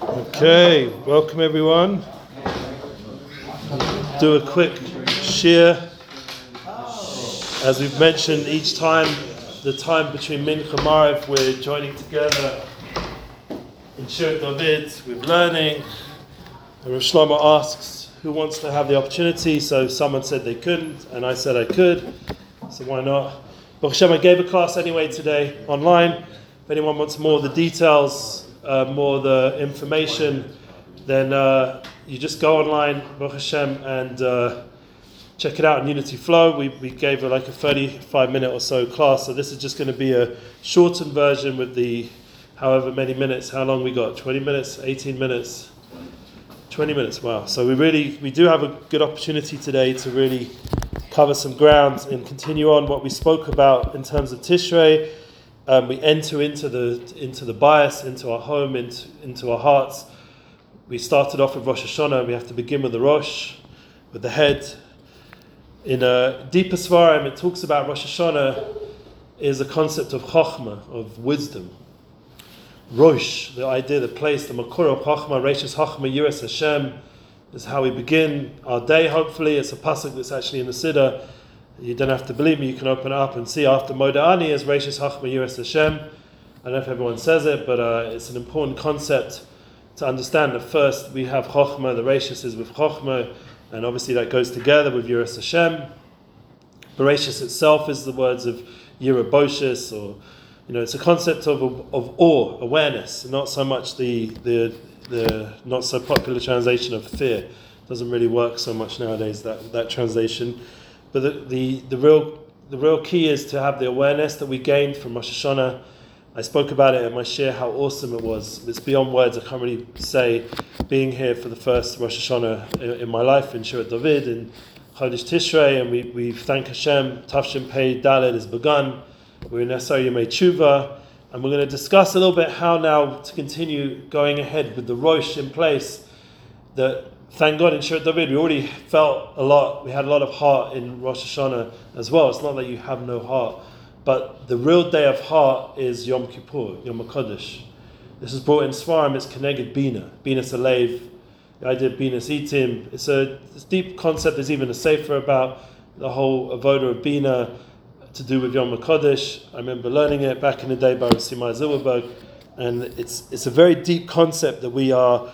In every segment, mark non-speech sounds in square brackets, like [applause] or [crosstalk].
Okay, welcome everyone. Do a quick share. As we've mentioned, each time, the time between Mincha and we're joining together in Shir David with learning. And Rav Shlomo asks who wants to have the opportunity. So someone said they couldn't, and I said I could. So why not? Baruch Hashem, I gave a class anyway today online. Anyone wants more of the details, uh, more of the information, then uh, you just go online, Baruch Hashem, and uh, check it out in Unity Flow. We, we gave like a 35 minute or so class, so this is just going to be a shortened version with the however many minutes. How long we got? 20 minutes, 18 minutes, 20 minutes. Wow. So we really we do have a good opportunity today to really cover some ground and continue on what we spoke about in terms of Tishrei. Um, we enter into the into the bias, into our home, into into our hearts. We started off with Rosh Hashanah. We have to begin with the Rosh, with the head. In a deeper svarim, it talks about Rosh Hashanah is a concept of chokhmah, of wisdom. Rosh, the idea, the place, the makor of chokhmah, Reshis chokhmah, Yiras Hashem, is how we begin our day. Hopefully, it's a pasuk that's actually in the Siddur. You don't have to believe me. You can open it up and see after Moda'ani is Reshis Hachma Yiras Hashem. I don't know if everyone says it, but uh, it's an important concept to understand that first we have Chochma, the Reshis is with Chochma, and obviously that goes together with Yiras Hashem. Bereshis itself is the words of Yiraboshis, or you know, it's a concept of, of awe, awareness, not so much the, the the not so popular translation of fear It doesn't really work so much nowadays. That that translation, but the the, the real the real key is to have the awareness that we gained from Rosh Hashanah. I spoke about it in my share how awesome it was. It's beyond words. I can't really say. Being here for the first Rosh Hashanah in, in my life in Shirat David and Chodesh Tishrei, and we, we thank Hashem. Tafshin Pei Dalet has begun. We're in Esar Yemei Tshuva. And we're going to discuss a little bit how now to continue going ahead with the Rosh in place. That thank God in Shirat David we already felt a lot. We had a lot of heart in Rosh Hashanah as well. It's not that you have no heart, but the real day of heart is Yom Kippur, Yom HaKodesh. This is brought in Svarim. It's Keneged Bina, Bina Salev. The idea of Bina Itim. It's a it's deep concept. There's even a sefer about the whole avoda of Bina to do with Yom HaKodesh. I remember learning it back in the day by Simai Zilberberg, and it's, it's a very deep concept that we are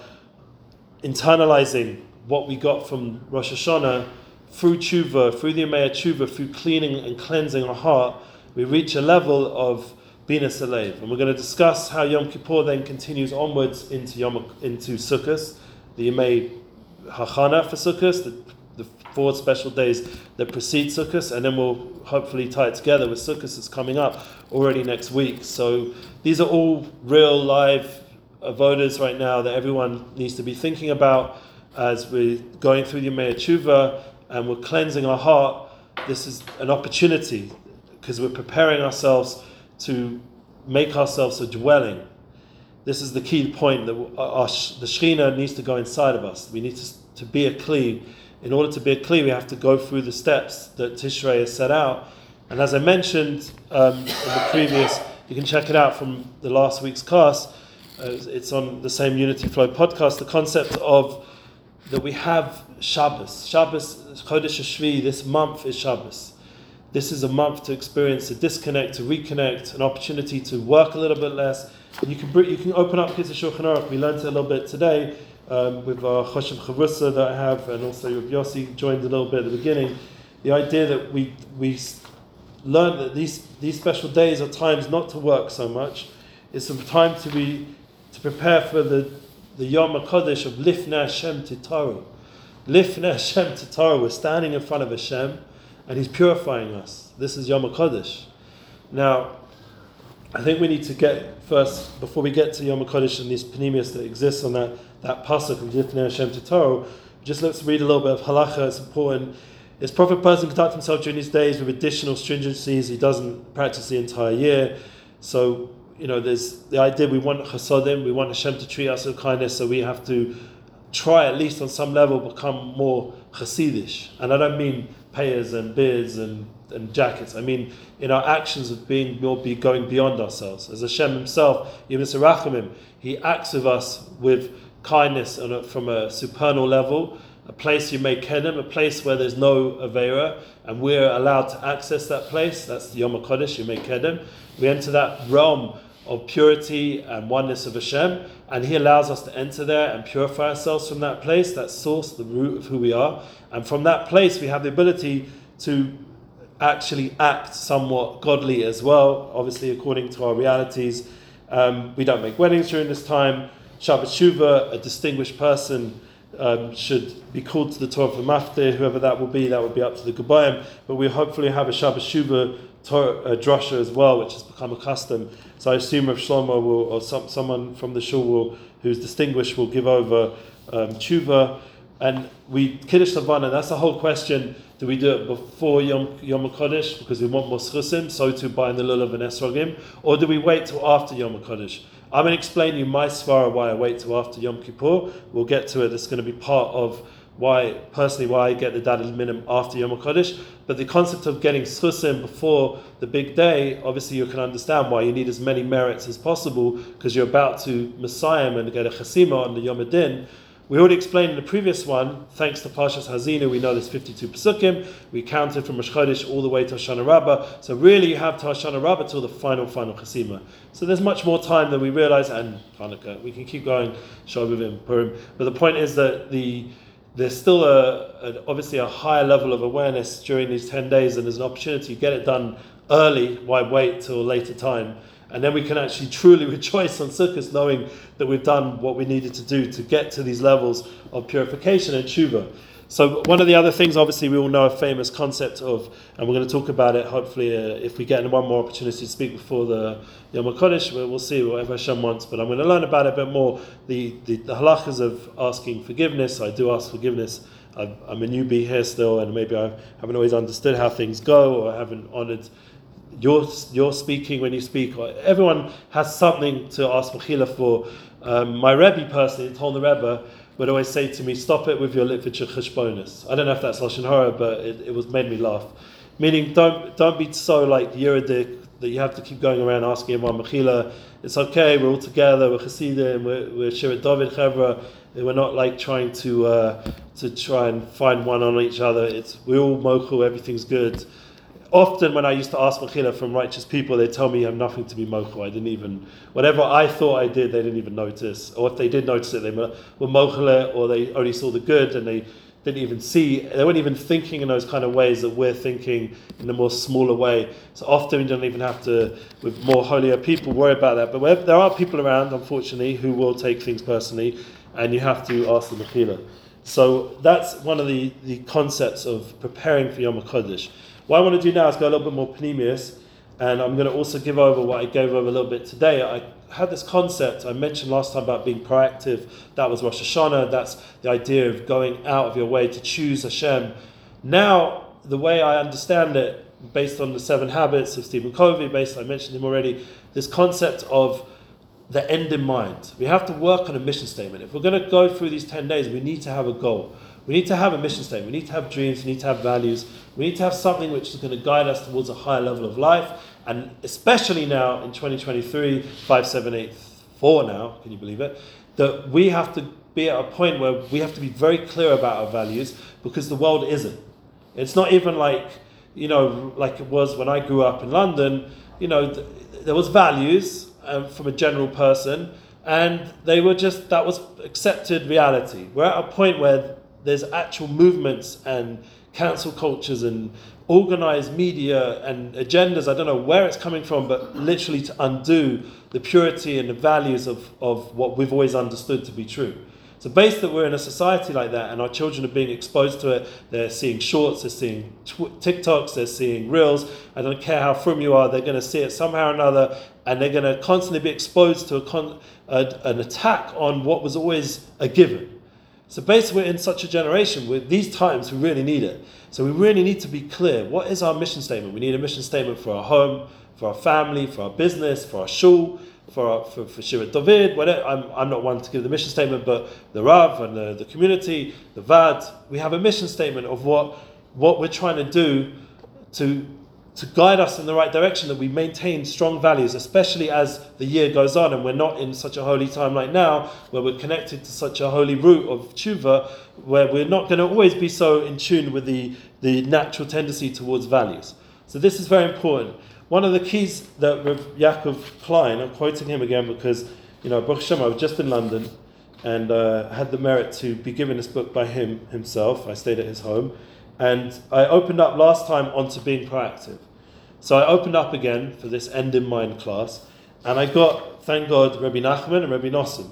internalizing what we got from Rosh Hashanah through tshuva, through the Yemei tshuva, through cleaning and cleansing our heart. We reach a level of Bina Salev. And we're going to discuss how Yom Kippur then continues onwards into Yom, into Sukkot, the Yemei Hachana for Sukkot, the, the four special days that precede Sukkot, and then we'll hopefully tie it together with Sukkot that's coming up already next week. So these are all real live avodas right now that everyone needs to be thinking about as we're going through the Yemei Tshuva and we're cleansing our heart. This is an opportunity because we're preparing ourselves to make ourselves a dwelling. This is the key point that our, the Shekhinah needs to go inside of us. We need to, to be a Kli in order to be a Kli, we have to go through the steps that Tishrei has set out. And as I mentioned um, in the previous, you can check it out from the last week's class. Uh, it's on the same Unity Flow podcast. The concept of that we have Shabbos. Shabbos, Chodesh Shvi, this month is Shabbos. This is a month to experience a disconnect, to reconnect, an opportunity to work a little bit less. You can you can open up Kitzur Shulchan. We learned it a little bit today um, with our Choshev Chavrusa that I have, and also with Yossi joined a little bit at the beginning. The idea that we we learn that these these special days are times not to work so much. It's a time to be to prepare for the the Yom HaKodesh of Lifnei Hashem Titaru. Lifnei Hashem Titaru. We're standing in front of Hashem, and He's purifying us. This is Yom HaKodesh. Now, I think we need to get first before we get to Yom HaKodesh and these panemius that exist on that that pasuk of Lifnei Hashem Titaru, just let's read a little bit of halacha. It's important. This prophet person conduct himself during these days with additional stringencies. He doesn't practice the entire year. So, you know, there's the idea we want chasadim, we want Hashem to treat us with kindness, so we have to try at least on some level become more chassidish. And I don't mean payers and beards and, and jackets. I mean, in our actions of being will be going beyond ourselves. As Hashem Himself, Yimisa He acts with us with kindness a, from a supernal level, a place you make kedem, a place where there's no avera, and we're allowed to access that place. That's the Yom HaKodesh, you make kedem. We enter that realm of purity and oneness of Hashem, and He allows us to enter there and purify ourselves from that place, that source, the root of who we are. And from that place, we have the ability to actually act somewhat godly as well, obviously, according to our realities. Um, we don't make weddings during this time. Shabbat Shuvah, a distinguished person, um, should be called to the Torah for Maftir, whoever that will be, that will be up to the Gabbayim. But we hopefully have a Shabbat Shuvah Torah, uh, drasha as well, which has become a custom. So I assume if Shlomo will, or some, someone from the shul will, who's distinguished will give over um, tshuva. And we Kiddush Lavana, that's the whole question. Do we do it before Yom, Yom HaKodesh because we want more schusim, so to buy in the lulav and esrogim? Or do we wait till after Yom HaKodesh? I'm going to explain you my svara why I wait till after Yom Kippur. We'll get to it. It's going to be part of why, personally, why I get the Daled Minim after Yom HaKodesh. But the concept of getting schusim before the big day, obviously you can understand why you need as many merits as possible because you're about to Messiah and get a chasima on the Yom Adin. We already explained in the previous one, thanks to Parshas Haazinu, we know there's 52 Pesukim. We counted from Rosh Chodesh all the way to Hoshana Rabbah. So really you have to Hoshana Rabbah till the final, final Chasima. So there's much more time than we realize, and Hanukkah. We can keep going, Shabbat Purim. But the point is that the there's still a, a, obviously a higher level of awareness during these 10 days and there's an opportunity to get it done early why wait till a later time? And then we can actually truly [laughs] rejoice on Sukkot knowing that we've done what we needed to do to get to these levels of purification and tshuva so one of the other things, obviously, we all know a famous concept of, and we're going to talk about it. Hopefully, uh, if we get one more opportunity to speak before the Yom Kodesh, we'll, see whatever Hashem wants. But I'm going to learn about it a bit more. The the, the halachas of asking forgiveness. I do ask forgiveness. i am a newbie here still, and maybe I haven't always understood how things go, or I haven't honoured your your speaking when you speak. Everyone has something to ask for. Um, my Rebbe personally told the Rebbe would always say to me, "Stop it with your literature cheshbonis." I don't know if that's lashon hara, but it, it was made me laugh. Meaning, don't don't be so like yeridik that you have to keep going around asking everyone mechila. It's okay. We're all together. We're chassidim. We're, we're shirat David chevra. We're not like trying to uh, to try and find one on each other. It's we're all mochel. Everything's good often when I used to ask mechila from righteous people, they tell me have nothing to be mochel. I didn't even, whatever I thought I did, they didn't even notice. Or if they did notice it, they were mochel or they only saw the good and they didn't even see, they weren't even thinking in those kind of ways that we're thinking in a more smaller way. So often we don't even have to, with more holier people, worry about that. But there are people around, unfortunately, who will take things personally, and you have to ask the mechila. So that's one of the, the concepts of preparing for Yom HaKodesh. What I want to do now is go a little bit more panemius, and I'm going to also give over what I gave over a little bit today. I had this concept I mentioned last time about being proactive. That was Rosh Hashanah. That's the idea of going out of your way to choose Hashem. Now, the way I understand it, based on the seven habits of Stephen Covey, based I mentioned him already, this concept of the end in mind. We have to work on a mission statement. If we're going to go through these 10 days, we need to have a goal. We need to have a mission statement. We need to have dreams. We need to have values. We need to have something which is going to guide us towards a higher level of life. And especially now in 2023, 5784 now, can you believe it? That we have to be at a point where we have to be very clear about our values because the world isn't. It's not even like, you know, like it was when I grew up in London. You know, th- there was values um, from a general person, and they were just that was accepted reality. We're at a point where there's actual movements and council cultures and organized media and agendas. I don't know where it's coming from, but literally to undo the purity and the values of, of what we've always understood to be true. So, based that we're in a society like that and our children are being exposed to it, they're seeing shorts, they're seeing tw- TikToks, they're seeing reels. I don't care how from you are, they're going to see it somehow or another, and they're going to constantly be exposed to con- a, an attack on what was always a given. So basically, we're in such a generation with these times, we really need it. So we really need to be clear. What is our mission statement? We need a mission statement for our home, for our family, for our business, for our shul, for our, for, for David. Whatever. I'm, I'm not one to give the mission statement, but the Rav and the, the community, the VAD, we have a mission statement of what what we're trying to do to to guide us in the right direction, that we maintain strong values, especially as the year goes on and we're not in such a holy time like now, where we're connected to such a holy root of tshuva, where we're not going to always be so in tune with the, the natural tendency towards values. So this is very important. One of the keys that with Yaakov Klein, I'm quoting him again because, you know, Baruch Hashem, I was just in London and uh, had the merit to be given this book by him himself. I stayed at his home. And I opened up last time onto being proactive. So I opened up again for this end in mind class, and I got, thank God, Rabbi Nachman and Rabbi Nosson.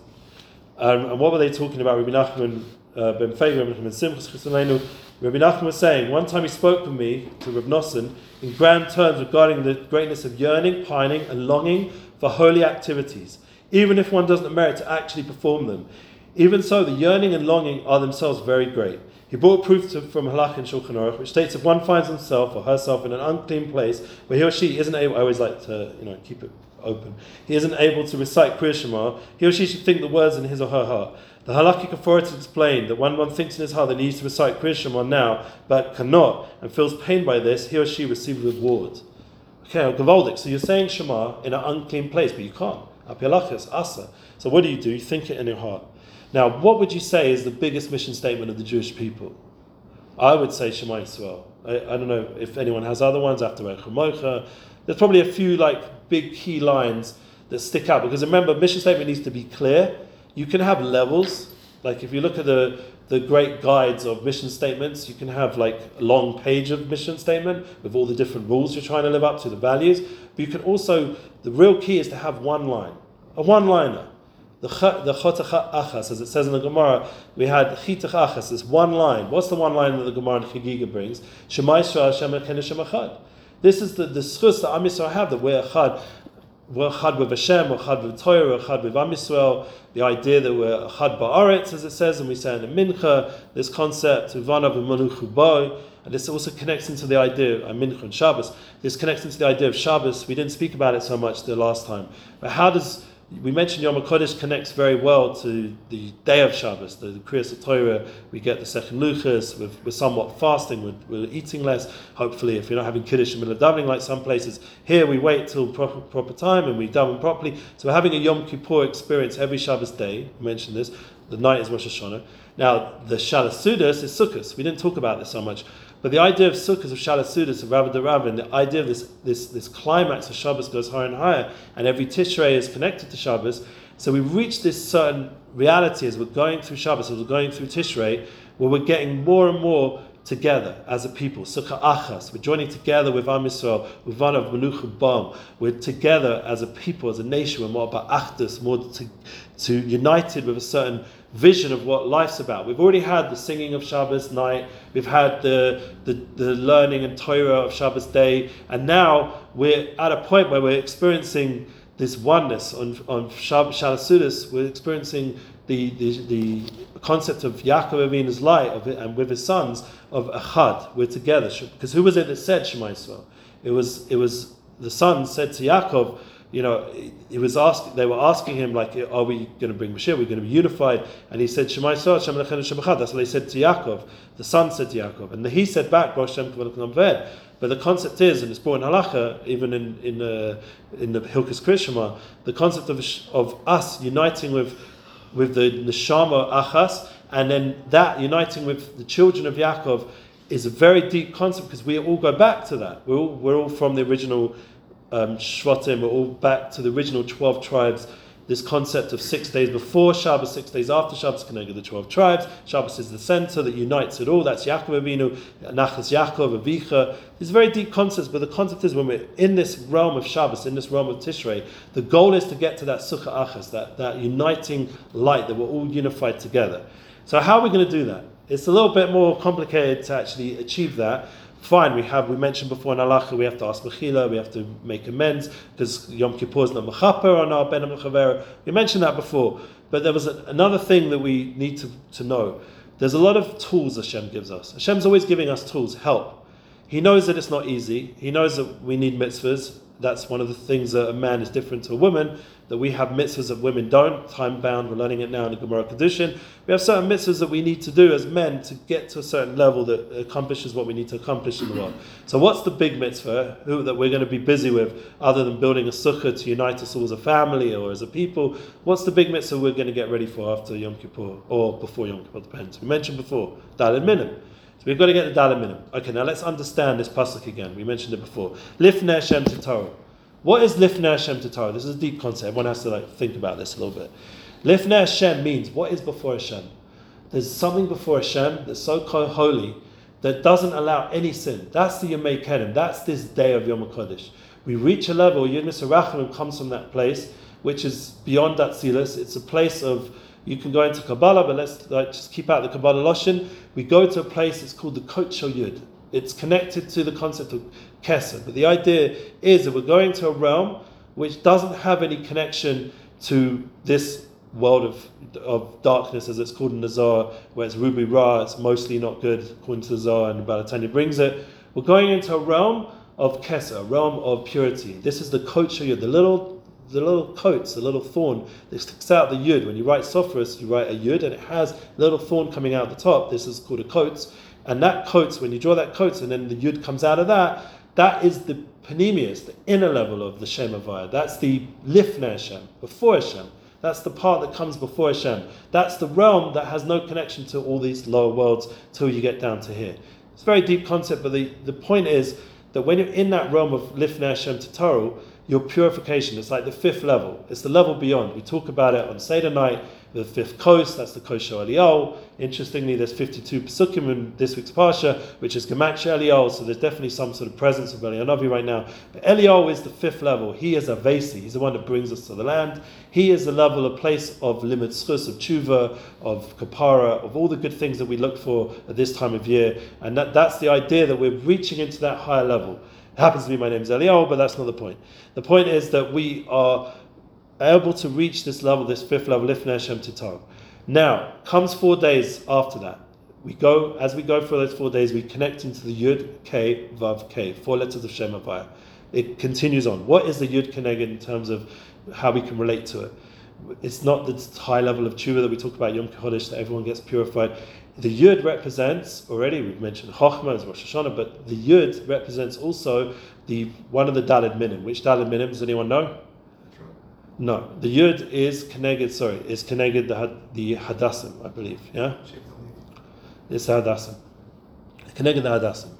Um, and what were they talking about? Rabbi Nachman uh, ben Feiga, Rabbi Nachman Rabbi Nachman was saying, one time he spoke with me, to Rabbi Nosson, in grand terms regarding the greatness of yearning, pining, and longing for holy activities, even if one doesn't merit to actually perform them. Even so, the yearning and longing are themselves very great. He brought proof to, from Halach and Shulchan Aruch, which states if one finds himself or herself in an unclean place where he or she isn't able, I always like to, you know, keep it open. He isn't able to recite Kriya Shema, he or she should think the words in his or her heart. The halakhic authorities explain that when one thinks in his heart that he needs to recite Kriya Shema now, but cannot, and feels pain by this, he or she receives reward. Okay, Gavaldik, so you're saying Shema in an unclean place, but you can't. Apilachis, Asa. So what do you do? You think it in your heart. Now, what would you say is the biggest mission statement of the Jewish people? I would say Shema Yisrael. I, I don't know if anyone has other ones after Mocha. There's probably a few like big key lines that stick out because remember, mission statement needs to be clear. You can have levels. Like if you look at the the great guides of mission statements, you can have like a long page of mission statement with all the different rules you're trying to live up to, the values. But you can also the real key is to have one line, a one liner the chotach achas, as it says in the Gemara, we had chitach achas, this one line. What's the one line that the Gemara in Chagiga brings? Shema Yisrael Hashem Hashem Echad. This is the, the schus that Am Yisrael have, that we're Echad. We're Echad with Hashem, we're Echad with Torah, we're Echad with Am Yisrael. The idea that we're Echad Ba'aretz, as it says, and we say in the Mincha, this concept, Uvanav Umanuchu Boy, and this also connects into the idea of Mincha and Shabbos. This connects into the idea of Shabbos. We didn't speak about it so much the last time. But how does we mentioned Yom HaKodesh connects very well to the day of Shabbos, the, the Kriyas Torah. We get the second Luchas, we're, we're somewhat fasting, we're, we're, eating less. Hopefully, if you're not having Kiddush in the middle of davening like some places, here we wait till proper, proper time and we daven properly. So we're having a Yom Kippur experience every Shabbos day. I mentioned this. The night is Rosh Hashanah. Now, the Shalas Sudas is Sukkot. We didn't talk about this so much. But the idea of Sukkot, of Shalas Sudas, of Rabbi and the idea of this, this, this climax of Shabbos goes higher and higher, and every Tishrei is connected to Shabbos. So we reach this certain reality as we're going through Shabbos, as we're going through Tishrei, where we're getting more and more together as a people. Sukkah Achas. We're joining together with Am Yisrael, with Van of Menucha Bam. We're together as a people, as a nation. We're more about Achdus, more to, to united with a certain vision of what life's about. We've already had the singing of Shabbos night, we've had the, the, the learning and Torah of Shabbos day, and now we're at a point where we're experiencing this oneness on, on Shabbos we're experiencing the, the, the concept of Yaakov Avinu's light of it, and with his sons of Achad, we're together. Because who was it that said Shema Yisrael? It was, it was the sons said to Yaakov, you know, he was asking, they were asking him, like, are we going to bring Mashiach? Are we going to be unified? And he said, Shema Yisrael, Shem That's what they said to Yaakov. The son said to Yaakov. And he said back, but the concept is, and it's born in halacha, even in in, uh, in the Hilkis Krishma, the concept of, of us uniting with with the neshama achas, and then that uniting with the children of Yaakov is a very deep concept because we all go back to that. We're all, we're all from the original um, Shvatim, we're all back to the original 12 tribes. This concept of six days before Shabbos, six days after Shabbos, connected the 12 tribes. Shabbos is the center that unites it all. That's Yaakov Avinu, Nachas Yaakov, Avicha. These very deep concepts, but the concept is when we're in this realm of Shabbos, in this realm of Tishrei, the goal is to get to that Sukkah Achas, that, that uniting light that we're all unified together. So, how are we going to do that? It's a little bit more complicated to actually achieve that. Fine, we have we mentioned before in halacha we have to ask mechila, we have to make amends because Yom Kippur is not mechaper on our ben mechavera. We mentioned that before, but there was a, another thing that we need to, to know. There's a lot of tools Hashem gives us. Hashem's always giving us tools, help. He knows that it's not easy. He knows that we need mitzvahs. That's one of the things that a man is different to a woman. That we have mitzvahs that women don't, time bound. We're learning it now in the Gemara Kedushin. We have certain mitzvahs that we need to do as men to get to a certain level that accomplishes what we need to accomplish in the world. So, what's the big mitzvah who, that we're going to be busy with, other than building a sukkah to unite us all as a family or as a people? What's the big mitzvah we're going to get ready for after Yom Kippur or before Yom Kippur? Depends. We mentioned before Daled Minim. We've got to get the Daled Minim. Okay, now let's understand this pasuk again. We mentioned it before. Lifnei Hashem Torah. What is Lifnei Hashem Torah? This is a deep concept. Everyone has to like think about this a little bit. Lifnei Hashem means what is before Hashem? There's something before Hashem that's so holy that doesn't allow any sin. That's the Yomei Kedem. That's this day of Yom Kodesh. We reach a level, Yud Rachamim comes from that place, which is beyond that. It's a place of, you can go into Kabbalah, but let's like, just keep out the Kabbalah Loshin. We go to a place, it's called the Kocho Yud. It's connected to the concept of Kesser. But the idea is that we're going to a realm which doesn't have any connection to this world of, of darkness, as it's called in the Zohar, where it's Ruby Ra, it's mostly not good, according to the Zohar, and Baal HaTanya brings it. We're going into a realm of Kesser, a realm of purity. This is the coat the little the little coats, the little thorn that sticks out the yud. When you write Sophros, you write a yud, and it has a little thorn coming out the top. This is called a coat. And that coats, when you draw that coats, and then the yud comes out of that, that is the panemius, the inner level of the Shem Havaya. That's the lifnei Hashem, before Hashem. That's the part that comes before Hashem. That's the realm that has no connection to all these lower worlds till you get down to here. It's a very deep concept, but the, the point is that when you're in that realm of lifnei Hashem Torah, your purification, it's like the fifth level. It's the level beyond. We talk about it on Seder night the fifth coast, that's the Kosher Eliyahu. Interestingly, there's 52 Pesukim in this week's Parsha, which is Gamach Eliyahu, so there's definitely some sort of presence of Eliyahu right now. But Eliyahu is the fifth level. He is a Vesi, he's the one that brings us to the land. He is the level, a place of limit schus, of tshuva, of kapara, of all the good things that we look for at this time of year. And that, that's the idea that we're reaching into that higher level. Happens to be my name is Eliyahu, but that's not the point. The point is that we are able to reach this level, this fifth level, Lifnei Hashem Titar. Now, comes four days after that. We go, as we go through those four days, we connect into the Yud, K, Vav, K, four letters of Shem Havaya. It continues on. What is the Yud Keneged in terms of how we can relate to it? It's not the high level of tshuva that we talk about Yom Kodesh that everyone gets purified. The Yud represents already we've mentioned Chochmah as Rosh Hashanah, but the Yud represents also the one of the Daled Minim. Which Daled Minim does anyone know? No, the Yud is connected. Sorry, is connected the the Hadassim, I believe. Yeah, it's Hadassim. Connected the Hadassim,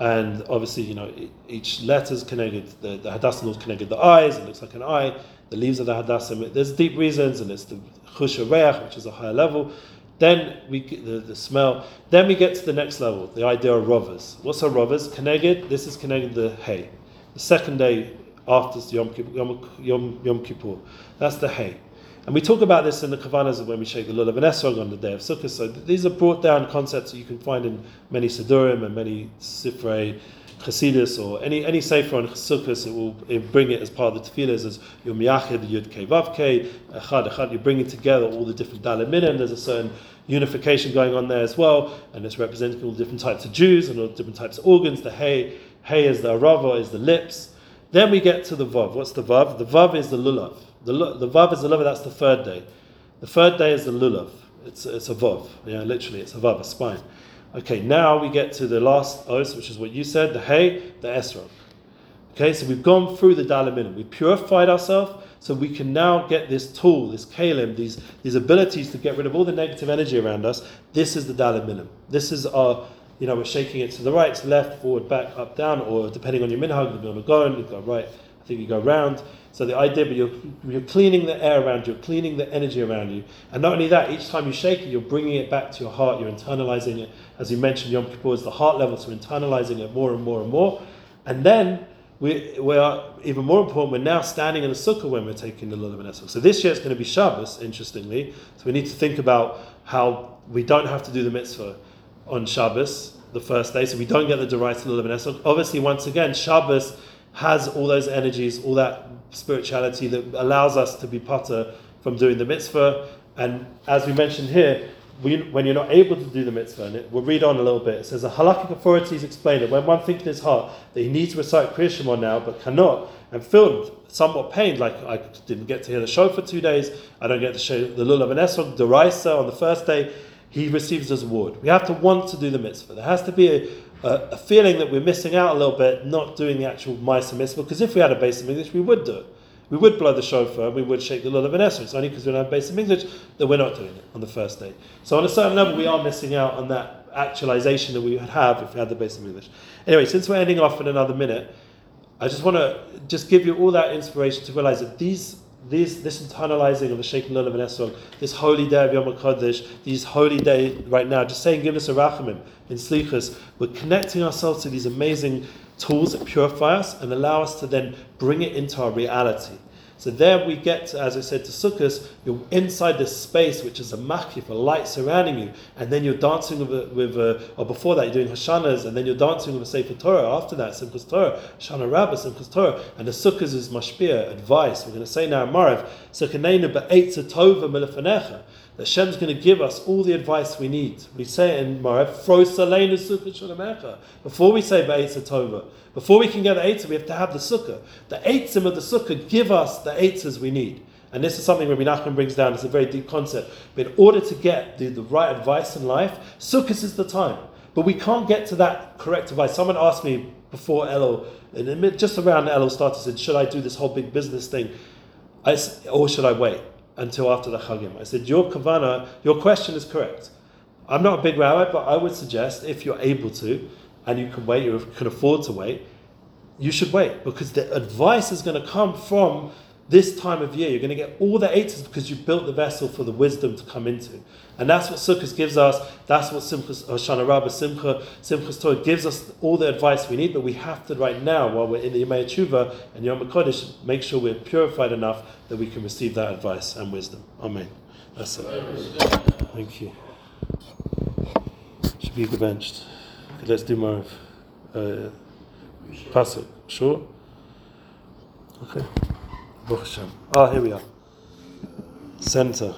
and obviously, you know, each letter is connected. The the Hadassim is connected the eyes. It looks like an eye. The leaves of the Hadassim. There's deep reasons, and it's the Chush Reach, which is a higher level. Then we the, the smell. Then we get to the next level, the idea of rovers. What's a rovers? Connected. This is connected the hay. The second day after Yom, Yom, Yom, Yom Kippur. That's the hay. And we talk about this in the Kavanas when we shake the Lulav and Esrog on the day of Sukkot. So these are brought down concepts that you can find in many Sidurim and many Sifrei Chasidus or any any Sefer on Sukkot. It will it bring it as part of the tefillahs as your Miyachid, Yud Kei Vav Kei, Echad Echad. You're bringing together all the different Dalim and there's a certain unification going on there as well, and it's representing all the different types of Jews and all the different types of organs. The hay, hay is the arava, is the lips. Then we get to the Vav. What's the Vav? The Vav is the Lulav. The, the Vav is the Lulav, that's the third day. The third day is the Lulav. It's, it's a Vav. Yeah, literally, it's a Vav, a spine. Okay, now we get to the last Os, which is what you said, the Hay, the Esrog. Okay, so we've gone through the Dalaminim. We've purified ourselves so we can now get this tool, this kalim, these, these abilities to get rid of all the negative energy around us. This is the Dalaminim. This is our you know, we're shaking it to the right, to left, forward, back, up, down, or depending on your minhag, you're going, you go right, I think you go round. So the idea, but you're, you're cleaning the air around you, you're cleaning the energy around you. And not only that, each time you shake it, you're bringing it back to your heart, you're internalizing it. As you mentioned, Yom Kippur is the heart level, so internalizing it more and more and more. And then we, we are, even more important, we're now standing in the sukkah when we're taking the Lulav and So this year it's going to be Shabbos, interestingly. So we need to think about how we don't have to do the mitzvah on Shabbos, the first day, so we don't get the Deraisa Lulav and Obviously, once again, Shabbos has all those energies, all that spirituality that allows us to be potter from doing the mitzvah. And as we mentioned here, when you're not able to do the mitzvah, and it, we'll read on a little bit. It says the halakhic authorities explain that when one thinks in his heart that he needs to recite Kriya Shema now but cannot, and filled somewhat pained, like I didn't get to hear the show for two days, I don't get to show the lulav and esrog, the raisa on the first day, he receives his reward. We have to want to do the mitzvah. There has to be a, a, a feeling that we're missing out a little bit, not doing the actual Maisa mitzvah, because if we had a Beis HaMikdash, we would do it. We would blow the shofar, we would shake the lulav and esrog. It's only because we don't have Beis HaMikdash that we're not doing it on the first day. So on a certain level, we are missing out on that actualization that we would have if we had the Beis HaMikdash. Anyway, since we're ending off in another minute, I just want to just give you all that inspiration to realize that these these, this internalizing of the Sheikh Lulav and Esrog, this holy day of Yom HaKodesh, these holy day right now, just saying, give us a rachamim in Slichas, we're connecting ourselves to these amazing tools that purify us and allow us to then bring it into our reality. So there we get, to, as I said, to Sukkot, you're inside this space which is a makif, a light surrounding you, and then you're dancing with, a, with a, or before that you're doing Hashanas, and then you're dancing with a Sefer Torah, after that Simchas Torah, Shana Rabbah, Simchas Torah, and the Sukkot is mashpia, advice. We're going to say now, Mariv, Sukkaneinu be'etza tova milefanecha that Hashem's going to give us all the advice we need. We say in Morev, Before we say Tova, before we can get the Eitzah, we have to have the Sukkah. The Eitzim of the Sukkah give us the Eitzahs we need. And this is something Rabbi Nachman brings down. It's a very deep concept. But in order to get the, the right advice in life, Sukkot is the time. But we can't get to that correct advice. Someone asked me before Elul, and just around Elul started, said, should I do this whole big business thing? I, or should I wait? Until after the Chagim. I said, Your kavana, your question is correct. I'm not a big rabbi, but I would suggest if you're able to and you can wait, you can afford to wait, you should wait because the advice is going to come from this time of year. You're going to get all the eights because you built the vessel for the wisdom to come into. And that's what Sukkot gives us. That's what Simchas, Hoshana Rabbah, Simcha, Simchas Torah gives us all the advice we need. But we have to, right now, while we're in the Yemei Tshuva and Yom HaKodesh, make sure we're purified enough that we can receive that advice and wisdom. Amen. That's it. Thank you. Should be benched. Okay, let's do more of uh, Pasuk. Sure? Okay. Oh, here we are. Center.